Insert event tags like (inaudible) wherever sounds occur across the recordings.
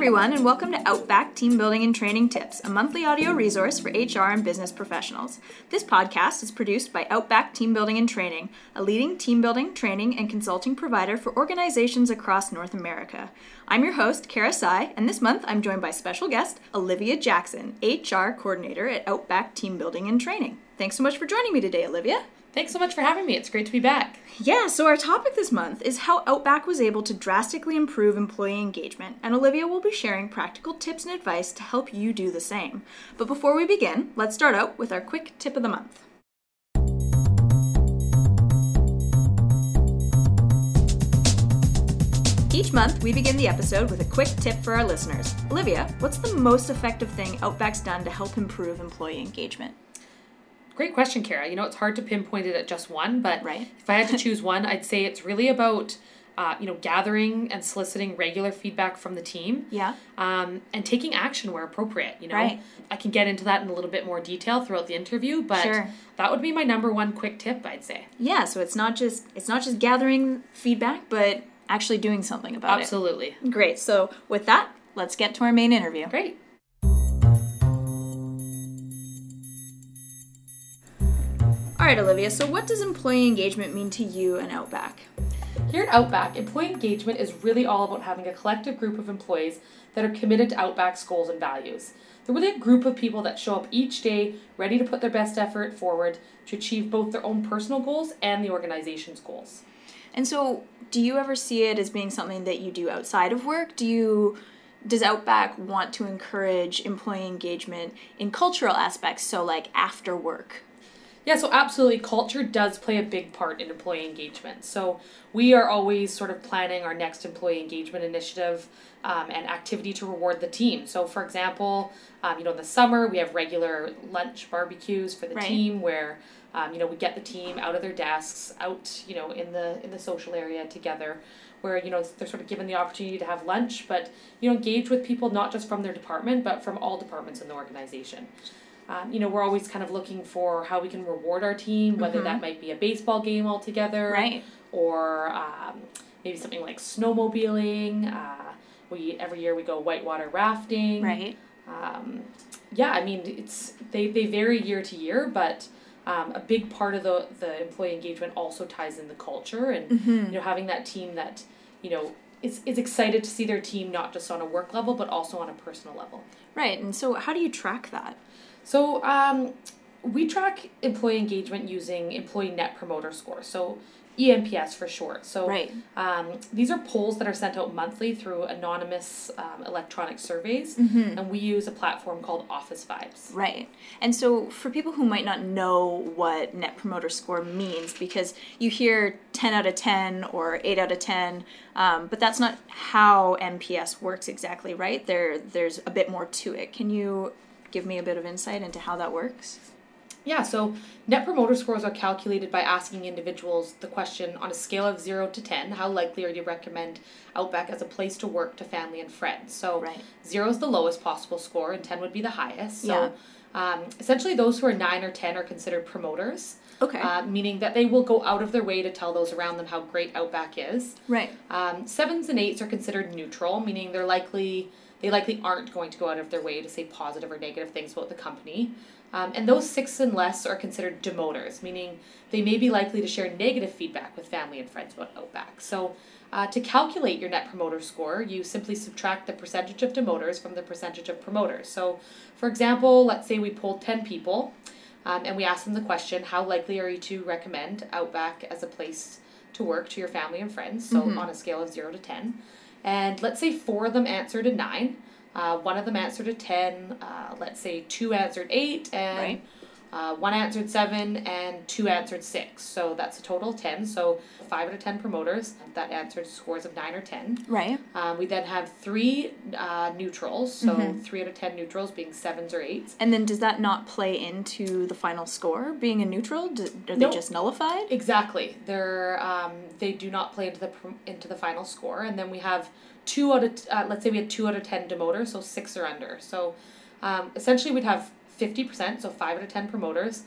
everyone, and welcome to Outback Team Building and Training Tips, a monthly audio resource for HR and business professionals. This podcast is produced by Outback Team Building and Training, a leading team building, training, and consulting provider for organizations across North America. I'm your host, Kara Sai, and this month I'm joined by special guest Olivia Jackson, HR coordinator at Outback Team Building and Training. Thanks so much for joining me today, Olivia. Thanks so much for having me. It's great to be back. Yeah, so our topic this month is how Outback was able to drastically improve employee engagement, and Olivia will be sharing practical tips and advice to help you do the same. But before we begin, let's start out with our quick tip of the month. Each month, we begin the episode with a quick tip for our listeners. Olivia, what's the most effective thing Outback's done to help improve employee engagement? Great question, Kara. You know, it's hard to pinpoint it at just one, but Right. if I had to choose one, I'd say it's really about, uh, you know, gathering and soliciting regular feedback from the team. Yeah. Um, and taking action where appropriate. You know, Right. I can get into that in a little bit more detail throughout the interview, but Sure. that would be my number one quick tip. I'd say Yeah, so it's not just it's not just gathering feedback, but actually doing something about absolutely it. Absolutely. Great. So with that, let's get to our main interview. great. Right, Olivia. So what does employee engagement mean to you and Outback? Here at Outback, employee engagement is really all about having a collective group of employees that are committed to Outback's goals and values. They're really a group of people that show up each day ready to put their best effort forward to achieve both their own personal goals and the organization's goals. And so, do you ever see it as being something that you do outside of work? Do you does Outback want to encourage employee engagement in cultural aspects, so like after work? Yeah, so absolutely, culture does play a big part in employee engagement. So we are always sort of planning our next employee engagement initiative um, and activity to reward the team. So, for example, um, you know, in the summer we have regular lunch barbecues for the Right. team where um, you know we get the team out of their desks, out you know in the in the social area together. Where you know they're sort of given the opportunity to have lunch, but you know engage with people not just from their department, but from all departments in the organization. Um, you know, we're always kind of looking for how we can reward our team, whether that might be a baseball game altogether, Right. or um, maybe something like snowmobiling. Uh, we every year we go whitewater rafting. Right. Um, yeah, I mean it's they, they vary year to year, but um, a big part of the the employee engagement also ties in the culture and you know having that team that you know is is excited to see their team not just on a work level but also on a personal level. Right. And so, how do you track that? So um, we track employee engagement using employee net promoter score. So eNPS for short. So Right. um, these are polls that are sent out monthly through anonymous um, electronic surveys, and we use a platform called Office Vibes. Right. And so, for people who might not know what Net Promoter Score means, because you hear 10 out of 10 or 8 out of 10, um, but that's not how NPS works exactly, right? There, there's a bit more to it. Can you give me a bit of insight into how that works? Yeah, so net promoter scores are calculated by asking individuals the question on a scale of 0 to 10, how likely are you to recommend Outback as a place to work to family and friends? So Right. 0 is the lowest possible score and 10 would be the highest. Yeah. So um, essentially those who are 9 or 10 are considered promoters. Okay. Uh, meaning that they will go out of their way to tell those around them how great Outback is. right. Um, sevens and eights are considered neutral, meaning they're likely they likely aren't going to go out of their way to say positive or negative things about the company. Um, and those six and less are considered demoters, meaning they may be likely to share negative feedback with family and friends about Outback. So, uh, to calculate your net promoter score, you simply subtract the percentage of demoters from the percentage of promoters. So, for example, let's say we polled 10 people um, and we asked them the question how likely are you to recommend Outback as a place to work to your family and friends? So, on a scale of 0 to 10. And let's say four of them answered a 9, uh, one of them answered a 10, uh, let's say two answered 8, and Right. Uh, one answered 7, and two answered 6. So, that's a total of 10. So, 5 out of 10 promoters that answered scores of 9 or 10. Right. Um, we then have three uh, neutrals, so three out of ten neutrals being sevens or eights. And then does that not play into the final score being a neutral? Do, are they just nullified? Exactly, they're um, they do not play into the into the final score, and then we have two out of t- uh, let's say we had two out of ten demoters, so six or under. So um, essentially, we'd have fifty percent, so five out of ten promoters,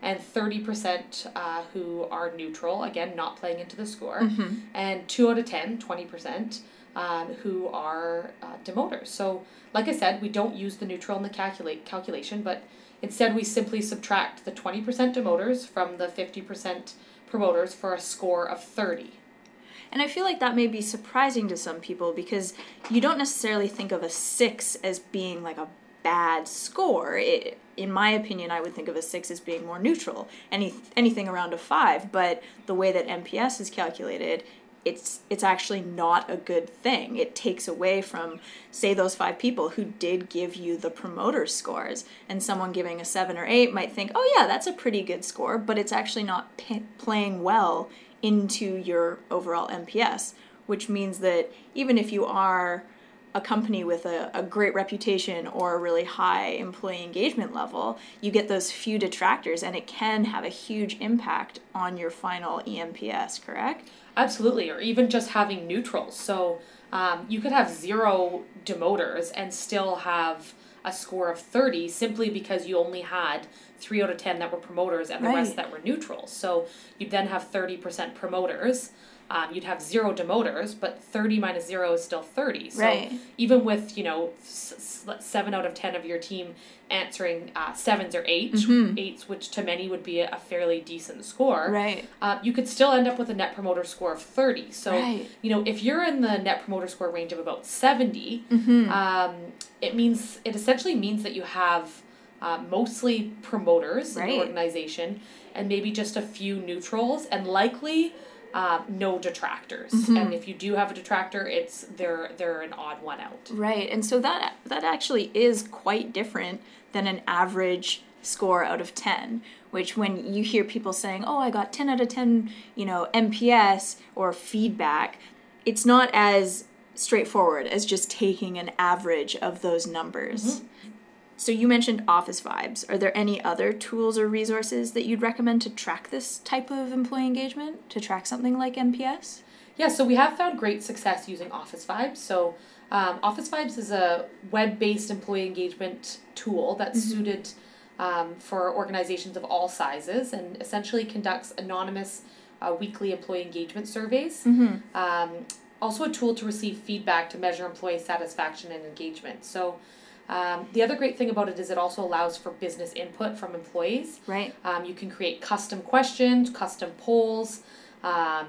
and 30% uh, who are neutral, again, not playing into the score, Mm-hmm. and 2 out of 10, 20%, um, who are uh, demoters. So, like I said, we don't use the neutral in the calculate calculation, but instead we simply subtract the 20% demoters from the 50% promoters for a score of 30. And I feel like that may be surprising to some people because you don't necessarily think of a six as being like a bad score. It, in my opinion, I would think of a six as being more neutral. Any anything around a five, but the way that NPS is calculated, it's it's actually not a good thing. It takes away from say those five people who did give you the promoter scores, and someone giving a seven or eight might think, oh yeah, that's a pretty good score, but it's actually not p- playing well into your overall NPS, which means that even if you are a company with a, a great reputation or a really high employee engagement level, you get those few detractors and it can have a huge impact on your final eNPS, correct? Absolutely, or even just having neutrals. So um, you could have zero demoters and still have a score of 30 simply because you only had 3 out of 10 that were promoters and the Right. rest that were neutrals. So you'd then have 30% promoters. Um, you'd have zero demoters, but 30 minus zero is still 30. So Right. even with, you know, s- s- 7 out of 10 of your team answering uh, sevens or 8 Mm-hmm. eights, which to many would be a, fairly decent score Right. uh, you could still end up with a net promoter score of 30. So, Right. you know, if you're in the net promoter score range of about 70, Mm-hmm. um, it means, it essentially means that you have uh, mostly promoters in Right. the organization and maybe just a few neutrals and likely uh, no detractors. Mm-hmm. And if you do have a detractor, it's they're they're an odd one out. Right, and so that that actually is quite different than an average score out of 10 which when you hear people saying oh i got 10 out of 10 you know nps or feedback it's not as straightforward as just taking an average of those numbers so you mentioned office vibes are there any other tools or resources that you'd recommend to track this type of employee engagement to track something like NPS? Yeah, so we have found great success using Office Vibes. So, um, Office Vibes is a web based employee engagement tool that's suited um, for organizations of all sizes and essentially conducts anonymous uh, weekly employee engagement surveys. Um, also, a tool to receive feedback to measure employee satisfaction and engagement. So, um, the other great thing about it is it also allows for business input from employees. right Um, you can create custom questions, custom polls, um,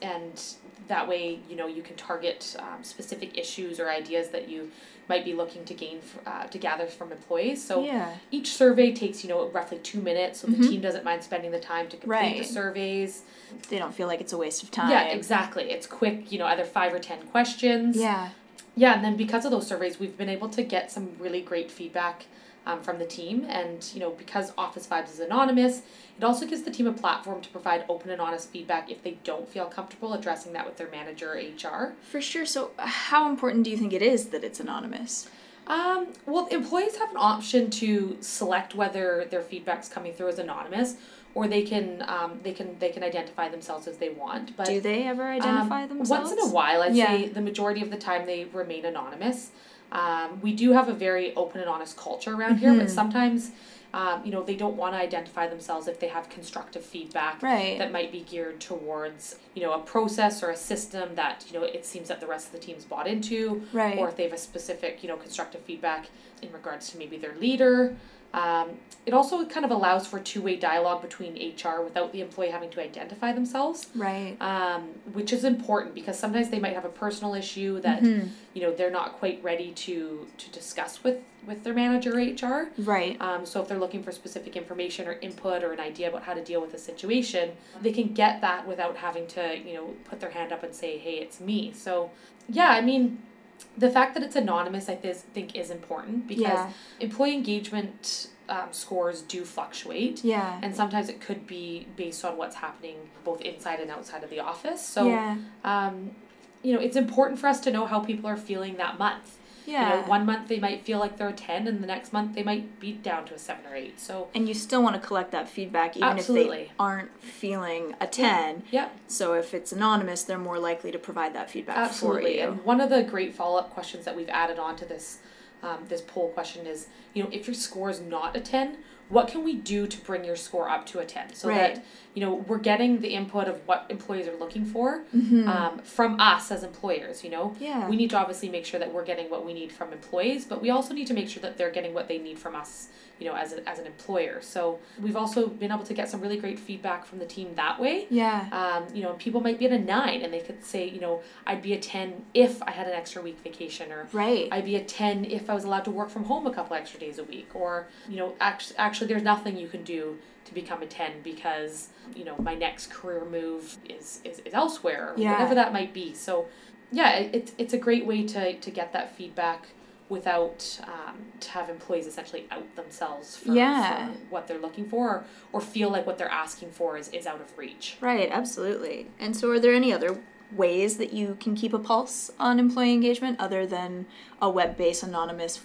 and that way, you know, you can target um, specific issues or ideas that you might be looking to gain uh, to gather from employees. So yeah each survey takes, you know, roughly two minutes, so the team doesn't mind spending the time to complete the surveys. they don't feel like it's a waste of time Yeah, exactly. It's quick, you know, either five or ten questions. yeah Yeah, and then because of those surveys, we've been able to get some really great feedback um, from the team. And, you know, because Office Vibes is anonymous, it also gives the team a platform to provide open and honest feedback if they don't feel comfortable addressing that with their manager or HR. For sure. So, how important do you think it is that it's anonymous? Um, well, employees have an option to select whether their feedback's coming through as anonymous, or they can um, they can they can identify themselves as they want. But do they ever identify Um, themselves? Once in a while, I'd Yeah. say the majority of the time they remain anonymous. Um, we do have a very open and honest culture around here, Mm-hmm. but sometimes, um, you know, they don't want to identify themselves if they have constructive feedback Right. that might be geared towards, you know, a process or a system that you know it seems that the rest of the team's bought into, Right. or if they have a specific, you know, constructive feedback in regards to maybe their leader. Um, it also kind of allows for two-way dialogue between HR without the employee having to identify themselves Right. um, which is important because sometimes they might have a personal issue that Mm-hmm. you know they're not quite ready to to discuss with with their manager HR. Right. Um, so if they're looking for specific information or input or an idea about how to deal with a situation, they can get that without having to you know put their hand up and say, "Hey, it's me." So yeah, I mean. The fact that it's anonymous, I th- think, is important because Yeah. employee engagement um, scores do fluctuate. Yeah. And sometimes it could be based on what's happening both inside and outside of the office. So, yeah. um, you know, it's important for us to know how people are feeling that month. Yeah. You know, one month they might feel like they're a 10, and the next month they might be down to a 7 or 8. So, and you still want to collect that feedback even if they aren't feeling a 10. yeah, So if it's anonymous, they're more likely to provide that feedback absolutely. And one of the great follow up questions that we've added on to this. Um, this poll question is, you know, if your score is not a 10, what can we do to bring your score up to a 10 so Right. that you know we're getting the input of what employees are looking for Mhm. um, from us as employers you know Yeah. we need to obviously make sure that we're getting what we need from employees but we also need to make sure that they're getting what they need from us you know as, a, as an employer so we've also been able to get some really great feedback from the team that way yeah. um, you know, people might be at a nine and they could say, you know, I'd be a 10 if I had an extra week vacation or Right. I'd be a 10 if I was allowed to work from home a couple extra days a week or, you know, actually, actually there's nothing you can do to become a 10 because, you know, my next career move is, is, is elsewhere or Yeah. whatever that might be. So, yeah, it, it's, it's a great way to, to get that feedback without um, to have employees essentially out themselves for, Yeah. for what they're looking for or, or feel like what they're asking for is, is out of reach. Right, absolutely. And so, are there any other ways that you can keep a pulse on employee engagement other than a web based anonymous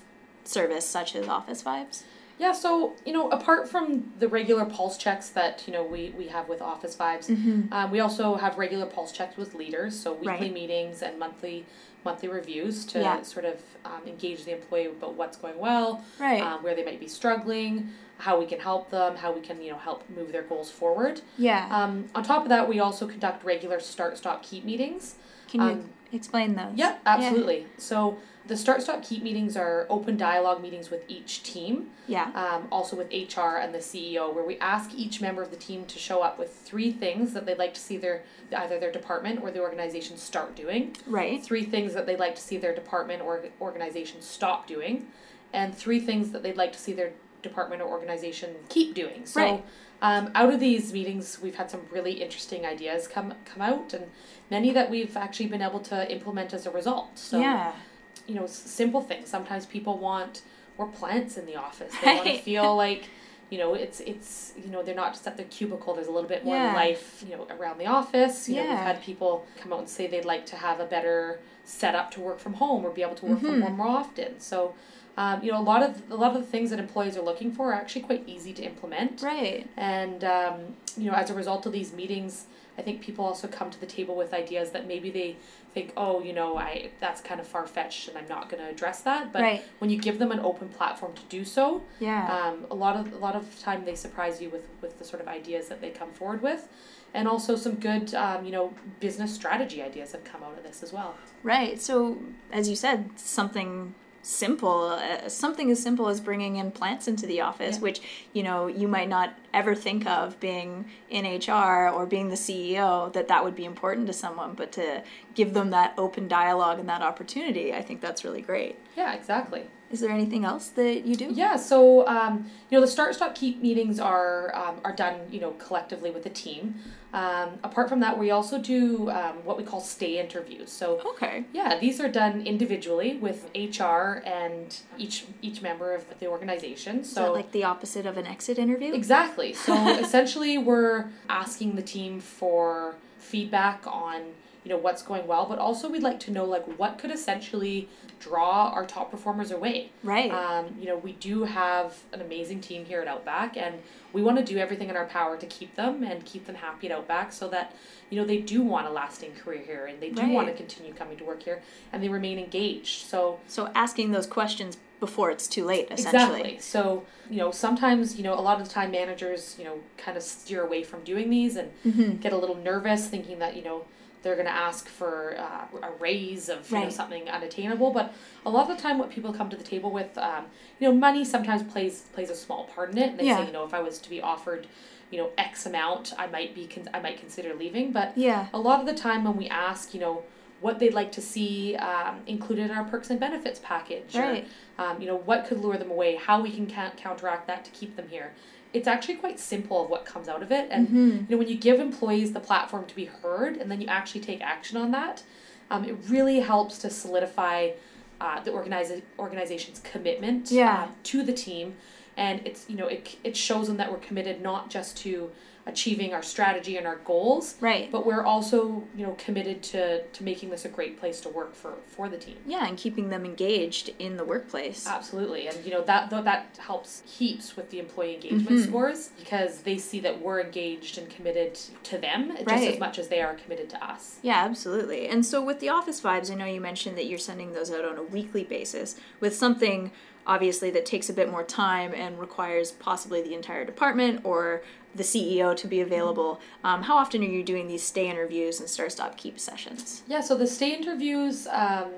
service such as Office Vibes? Yeah, so you know, apart from the regular pulse checks that you know we, we have with Office Vibes, Mm-hmm. um, we also have regular pulse checks with leaders, so weekly Right. meetings and monthly monthly reviews to Yeah. sort of um, engage the employee about what's going well, Right. um, where they might be struggling, how we can help them, how we can you know help move their goals forward. yeah. Um, on top of that, we also conduct regular start stop keep meetings. can you um, explain those? Yeah, absolutely. So the start stop keep meetings are open dialogue meetings with each team Yeah. um, also with HR and the CEO, where we ask each member of the team to show up with three things that they'd like to see their either their department or the organization start doing, Right. three things that they'd like to see their department or organization stop doing, and three things that they'd like to see their department or organization keep doing. So. Right. Um, out of these meetings, we've had some really interesting ideas come come out, and many that we've actually been able to implement as a result. So, yeah. You know, simple things. Sometimes people want more plants in the office. They want to feel (laughs) like, you know, it's it's you know they're not just at their cubicle. There's a little bit more Yeah. life, you know, around the office. You know, we've had people come out and say they'd like to have a better setup to work from home or be able to work from Mhm. home more often. So. Um, you know, a lot of a lot of the things that employees are looking for are actually quite easy to implement. Right. And um, you know, as a result of these meetings, I think people also come to the table with ideas that maybe they think, oh, you know, I that's kind of far fetched, and I'm not going to address that. But Right. when you give them an open platform to do so, Yeah. um, a lot of a lot of time they surprise you with with the sort of ideas that they come forward with, and also some good, um, you know, business strategy ideas have come out of this as well. Right. So, as you said, something simple, uh, something as simple as bringing in plants into the office, Yeah. which you know you might not ever think of being in HR or being the CEO that that would be important to someone, but to give them that open dialogue and that opportunity, I think that's really great. Yeah, exactly. Is there anything else that you do? Yeah, so um, you know the start stop keep meetings are um, are done you know collectively with the team. Um, apart from that, we also do um, what we call stay interviews. So Okay. yeah, these are done individually with HR and each each member of the organization. So like the opposite of an exit interview? Exactly. So (laughs) essentially, we're asking the team for feedback on you know what's going well, but also we'd like to know like what could essentially draw our top performers away. Right. Um, you know, we do have an amazing team here at Outback, and we want to do everything in our power to keep them and keep them happy at Outback, so that you know they do want a lasting career here and they do want to continue coming to work here and they remain engaged. So so asking those questions before it's too late, essentially. Exactly. So, you know, sometimes, you know, a lot of the time managers, you know, kind of steer away from doing these and Mm-hmm. get a little nervous thinking that, you know, they're going to ask for uh, a raise of you know, something unattainable. But a lot of the time, what people come to the table with, um, you know, money sometimes plays plays a small part in it. And they Yeah. say, you know, if I was to be offered, you know, X amount, I might be con- I might consider leaving. But Yeah. a lot of the time when we ask, you know, what they'd like to see um, included in our perks and benefits package, Right. or um, you know, what could lure them away, how we can ca- counteract that to keep them here. It's actually quite simple of what comes out of it, and Mhm. you know, when you give employees the platform to be heard, and then you actually take action on that, um, it really helps to solidify uh, the organiza- organization's commitment Yeah. uh, to the team, and it's you know it it shows them that we're committed not just to achieving our strategy and our goals, Right. but we're also you know committed to to making this a great place to work for for the team. Yeah, and keeping them engaged in the workplace. Absolutely, and you know that that helps heaps with the employee engagement Mhm. scores because they see that we're engaged and committed to them just as much as they are committed to us. Yeah, absolutely. And so with the office vibes, I know you mentioned that you're sending those out on a weekly basis with something obviously that takes a bit more time and requires possibly the entire department or the CEO to be available. Um, how often are you doing these stay interviews and start stop keep sessions? Yeah, so the stay interviews um,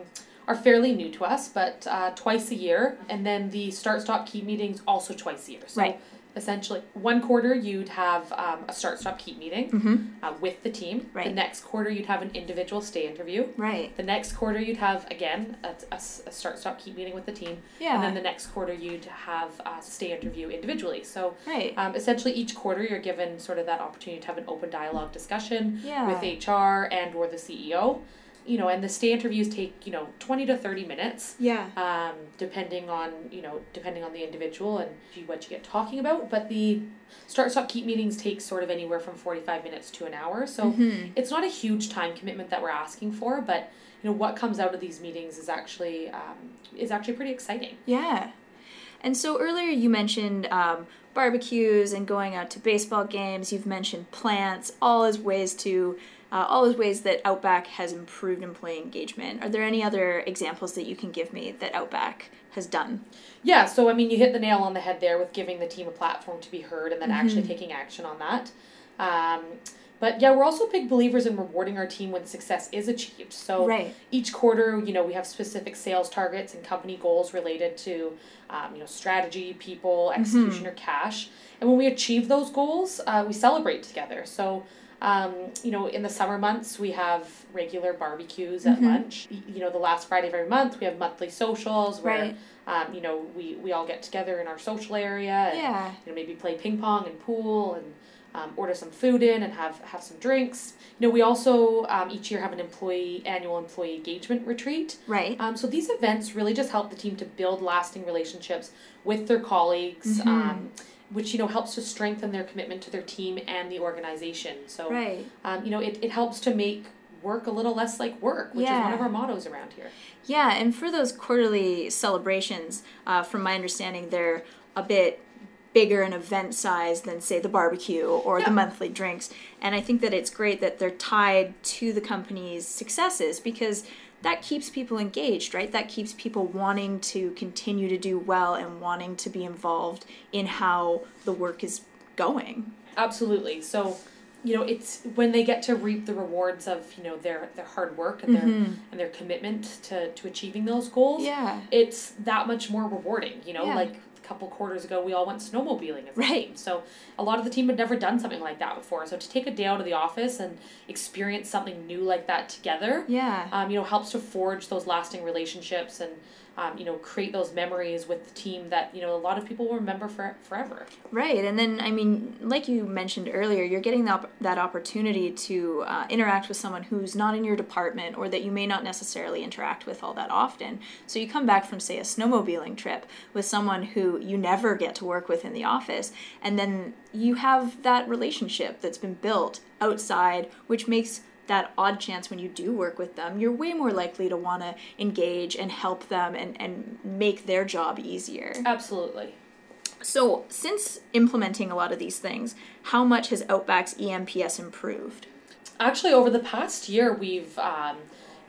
are fairly new to us, but uh, twice a year, and then the start stop keep meetings also twice a year. So Right. Essentially, one quarter you'd have um, a start stop keep meeting uh, with the team. right. The Mm-hmm. Next quarter you'd have an individual stay interview. Right. The next quarter you'd have again a start stop keep meeting with the team. Yeah. And then the next quarter you'd have a stay interview individually. So Right. um, essentially each quarter you're given sort of that opportunity to have an open dialogue discussion Yeah. with HR and or the CEO. You know, and the stay interviews take, you know, 20 to 30 minutes yeah. um, depending on you know depending on the individual and what you get talking about but the start stop keep meetings take sort of anywhere from 45 minutes to an hour so Mm-hmm. it's not a huge time commitment that we're asking for but you know what comes out of these meetings is actually um, is actually pretty exciting Yeah. And so earlier you mentioned um, barbecues and going out to baseball games. You've mentioned plants, all as ways to, uh, all those ways that Outback has improved employee engagement. Are there any other examples that you can give me that Outback has done? yeah so i mean you hit the nail on the head there with giving the team a platform to be heard and then actually taking action on that um, but yeah we're also big believers in rewarding our team when success is achieved so Right. each quarter, you know, we have specific sales targets and company goals related to, um, you know, strategy, people, execution, or cash. And when we achieve those goals, uh, we celebrate together. So, um, you know, in the summer months, we have regular barbecues at lunch. You know, the last Friday of every month, we have monthly socials where, Right. um, you know, we, we all get together in our social area and, Yeah. you know, maybe play ping pong and pool and um, order some food in and have, have some drinks. You know, we also um, each year have an employee annual employee engagement retreat. Right. Um, so these events really just help the team to build lasting relationships with their colleagues, um, which you know helps to strengthen their commitment to their team and the organization. So Right. um, you know it, it helps to make work a little less like work, which is one of our mottos around here. Yeah, and for those quarterly celebrations, uh, from my understanding, they're a bit bigger in event size than, say, the barbecue or Yeah. the monthly drinks. And I think that it's great that they're tied to the company's successes because that keeps people engaged, right? That keeps people wanting to continue to do well and wanting to be involved in how the work is going. Absolutely. So, you know, it's when they get to reap the rewards of you know their their hard work and their mm-hmm. and their commitment to to achieving those goals. Yeah. It's that much more rewarding. You know, Yeah. like couple quarters ago, we all went snowmobiling as a team. So a lot of the team had never done something like that before. So to take a day out of the office and experience something new like that together, Yeah. um, you know, helps to forge those lasting relationships and. Um, you know, create those memories with the team that you know a lot of people will remember for forever. Right, and then I mean, like you mentioned earlier, you're getting that that opportunity to uh, interact with someone who's not in your department or that you may not necessarily interact with all that often. So you come back from say a snowmobiling trip with someone who you never get to work with in the office, and then you have that relationship that's been built outside, which makes that odd chance when you do work with them, you're way more likely to want to engage and help them and, and make their job easier. Absolutely. So, since implementing a lot of these things, how much has Outback's eNPS improved? Actually, over the past year, we've um,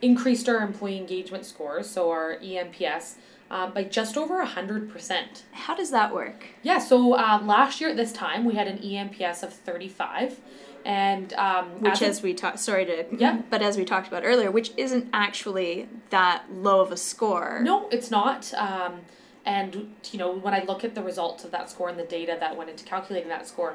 increased our employee engagement scores, so our eNPS, um, by just over 100%. How does that work? Yeah, so um, last year at this time, we had an eNPS of 35. And um, Which, as as we talked, sorry to, Yeah. (laughs) but as we talked about earlier, which isn't actually that low of a score. No, it's not. Um, and you know, when I look at the results of that score and the data that went into calculating that score,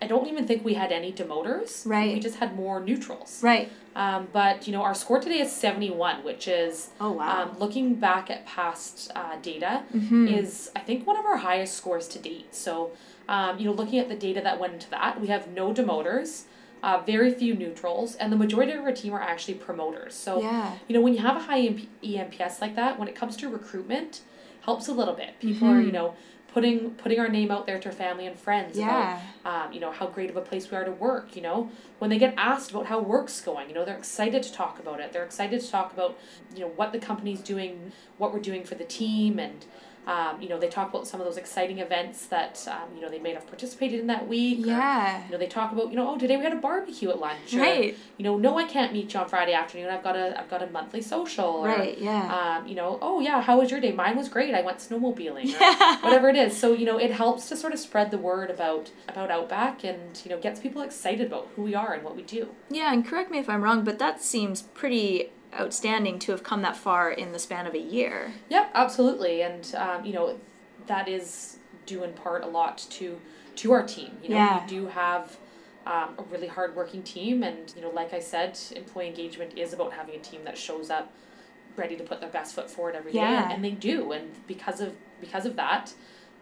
I don't even think we had any demoters. Right. We just had more neutrals. Right. Um, but you know, our score today is seventy one, which is Oh, wow. Um, looking back at past uh, data, Mm-hmm. is I think one of our highest scores to date. So, um, you know, looking at the data that went into that, we have no demoters. Uh, very few neutrals, and the majority of our team are actually promoters. So, Yeah. you know, when you have a high EMP- eNPS like that, when it comes to recruitment, helps a little bit. People are, you know, putting putting our name out there to family and friends Yeah. about, um, you know, how great of a place we are to work. You know, when they get asked about how work's going, you know, they're excited to talk about it. They're excited to talk about, you know, what the company's doing, what we're doing for the team, and Um, you know, they talk about some of those exciting events that um, you know they may have participated in that week. or, Yeah. you know, they talk about you know, oh, today we had a barbecue at lunch. Or, Right. You know, no, I can't meet you on Friday afternoon. I've got a I've got a monthly social. Or, Right, yeah. Um, you know, oh yeah, how was your day? Mine was great. I went snowmobiling. Or (laughs) whatever it is. So you know, it helps to sort of spread the word about about Outback, and you know, gets people excited about who we are and what we do. Yeah, and correct me if I'm wrong, but that seems pretty outstanding to have come that far in the span of a year. Yep, absolutely, and um, you know, that is due in part a lot to to our team. You know, Yeah. we do have um, a really hardworking team, and you know, like I said, employee engagement is about having a team that shows up ready to put their best foot forward every day, Yeah. and, and they do, and because of because of that.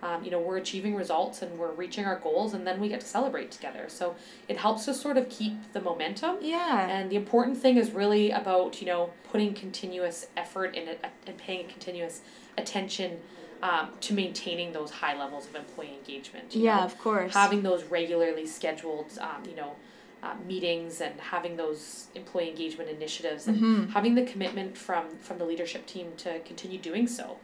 Um, you know we're achieving results and we're reaching our goals and then we get to celebrate together so it helps us sort of keep the momentum Yeah. and the important thing is really about you know putting continuous effort in it and paying continuous attention um, to maintaining those high levels of employee engagement. yeah, know. of course. having those regularly scheduled um, you know uh, meetings and having those employee engagement initiatives and Mhm. having the commitment from from the leadership team to continue doing so.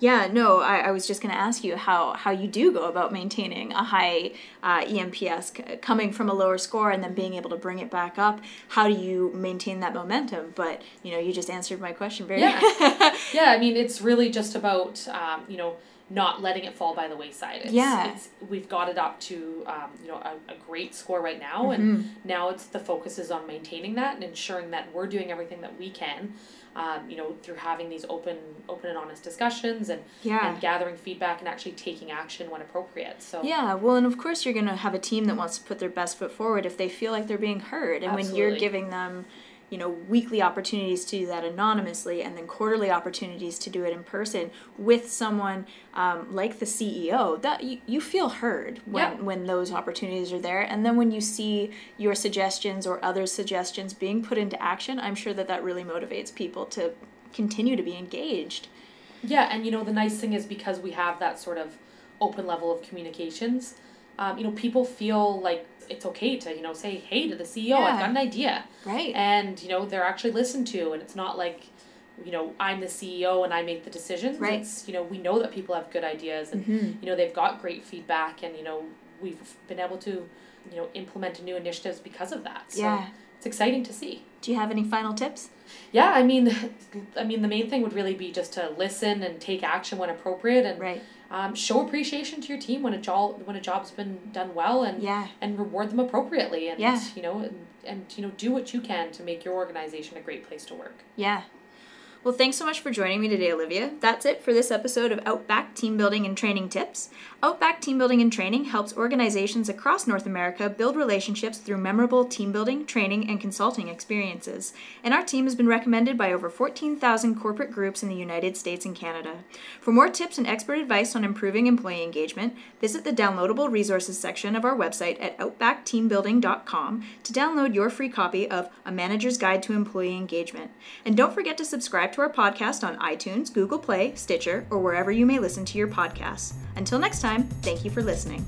Yeah, no, I, I was just going to ask you how, how you do go about maintaining a high uh, eNPS c- coming from a lower score and then being able to bring it back up. How do you maintain that momentum? But, you know, you just answered my question very Yeah. (laughs) yeah, I mean, it's really just about um, you know not letting it fall by the wayside. It's, Yeah. it's we've got it up to um, you know a, a great score right now, Mhm. and now it's the focus is on maintaining that and ensuring that we're doing everything that we can. Um, you know, through having these open, open and honest discussions, and yeah. and gathering feedback and actually taking action when appropriate. So Yeah, well, and of course, you're going to have a team that wants to put their best foot forward if they feel like they're being heard. And when you're giving them, you know, weekly opportunities to do that anonymously and then quarterly opportunities to do it in person with someone um, like the CEO, that you, you feel heard when, Yeah. when those opportunities are there. And then when you see your suggestions or others' suggestions being put into action, I'm sure that that really motivates people to continue to be engaged. Yeah, and you know the nice thing is because we have that sort of open level of communications, um, you know people feel like it's okay to you know say hey to the CEO Yeah. I've got an idea, Right. and you know they're actually listened to, and it's not like you know I'm the CEO and I make the decisions. Right. It's you know we know that people have good ideas and hmm you know they've got great feedback, and you know we've been able to you know implement new initiatives because of that. So Yeah. it's exciting to see. Do you have any final tips? Yeah, I mean, (laughs) I mean, the main thing would really be just to listen and take action when appropriate, and Right. Um, show appreciation to your team when a job when a job's been done well, and Yeah. and reward them appropriately, and Yeah. you know, and, and you know, do what you can to make your organization a great place to work. Yeah. Well, thanks so much for joining me today, Olivia. That's it for this episode of Outback Team Building and Training Tips. Outback Team Building and Training helps organizations across North America build relationships through memorable team building, training, and consulting experiences. And our team has been recommended by over 14,000 corporate groups in the United States and Canada. For more tips and expert advice on improving employee engagement, visit the downloadable resources section of our website at outbackteambuilding.com to download your free copy of A Manager's Guide to Employee Engagement. And don't forget to subscribe to our podcast on iTunes, Google Play, Stitcher, or wherever you may listen to your podcasts. Until next time, thank you for listening.